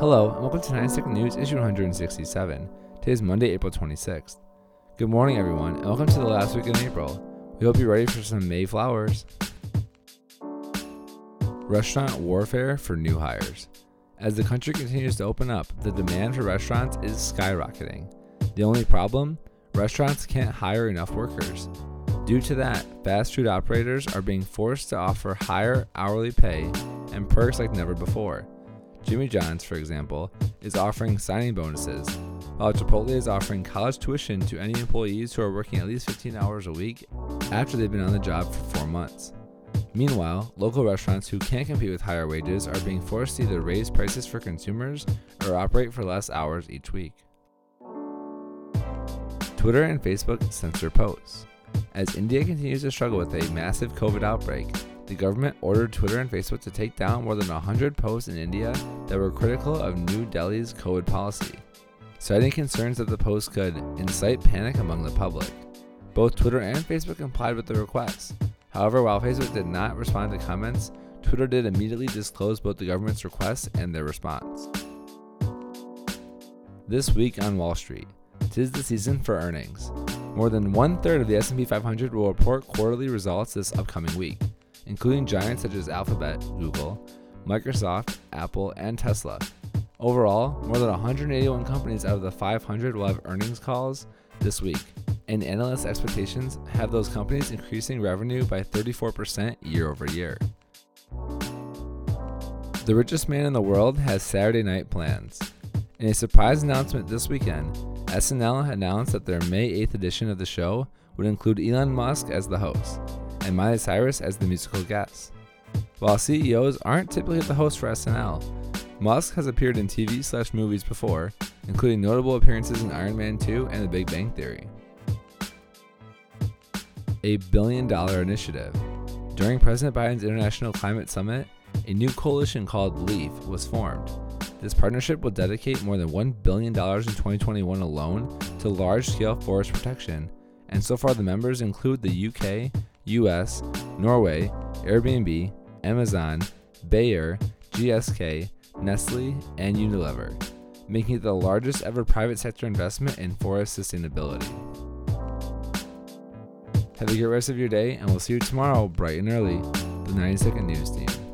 Hello, and welcome to 90 Second News, issue 167. Today is Monday, April 26th. Good morning, everyone, and welcome to the last week in April. We hope you're ready for some May flowers. Restaurant warfare for new hires. As the country continues to open up, the demand for restaurants is skyrocketing. The only problem? Restaurants can't hire enough workers. Due to that, fast food operators are being forced to offer higher hourly pay and perks like never before. Jimmy John's, for example, is offering signing bonuses, while Chipotle is offering college tuition to any employees who are working at least 15 hours a week after they've been on the job for four months. Meanwhile, local restaurants who can't compete with higher wages are being forced to either raise prices for consumers or operate for less hours each week. Twitter and Facebook censor posts. As India continues to struggle with a massive COVID outbreak, the government ordered Twitter and Facebook to take down more than 100 posts in India that were critical of New Delhi's COVID policy, citing concerns that the posts could incite panic among the public. Both Twitter and Facebook complied with the request. However, while Facebook did not respond to comments, Twitter did immediately disclose both the government's request and their response. This week on Wall Street, tis the season for earnings. More than one third of the S&P 500 will report quarterly results this upcoming week including giants such as Alphabet, Google, Microsoft, Apple, and Tesla. Overall, more than 181 companies out of the 500 will have earnings calls this week, and analyst expectations have those companies increasing revenue by 34% year over year. The richest man in the world has Saturday night plans. In a surprise announcement this weekend, SNL announced that their May 8th edition of the show would include Elon Musk as the host and Miley Cyrus as the musical guest. While CEOs aren't typically the host for SNL, Musk has appeared in TV slash movies before, including notable appearances in Iron Man 2 and The Big Bang Theory. A billion dollar initiative. During President Biden's International Climate Summit, a new coalition called LEAF was formed. This partnership will dedicate more than $1 billion in 2021 alone to large scale forest protection, and so far the members include the UK, US, Norway, Airbnb, Amazon, Bayer, GSK, Nestle, and Unilever, making it the largest ever private sector investment in forest sustainability. Have a great rest of your day, and we'll see you tomorrow bright and early, the 90 Second News Team.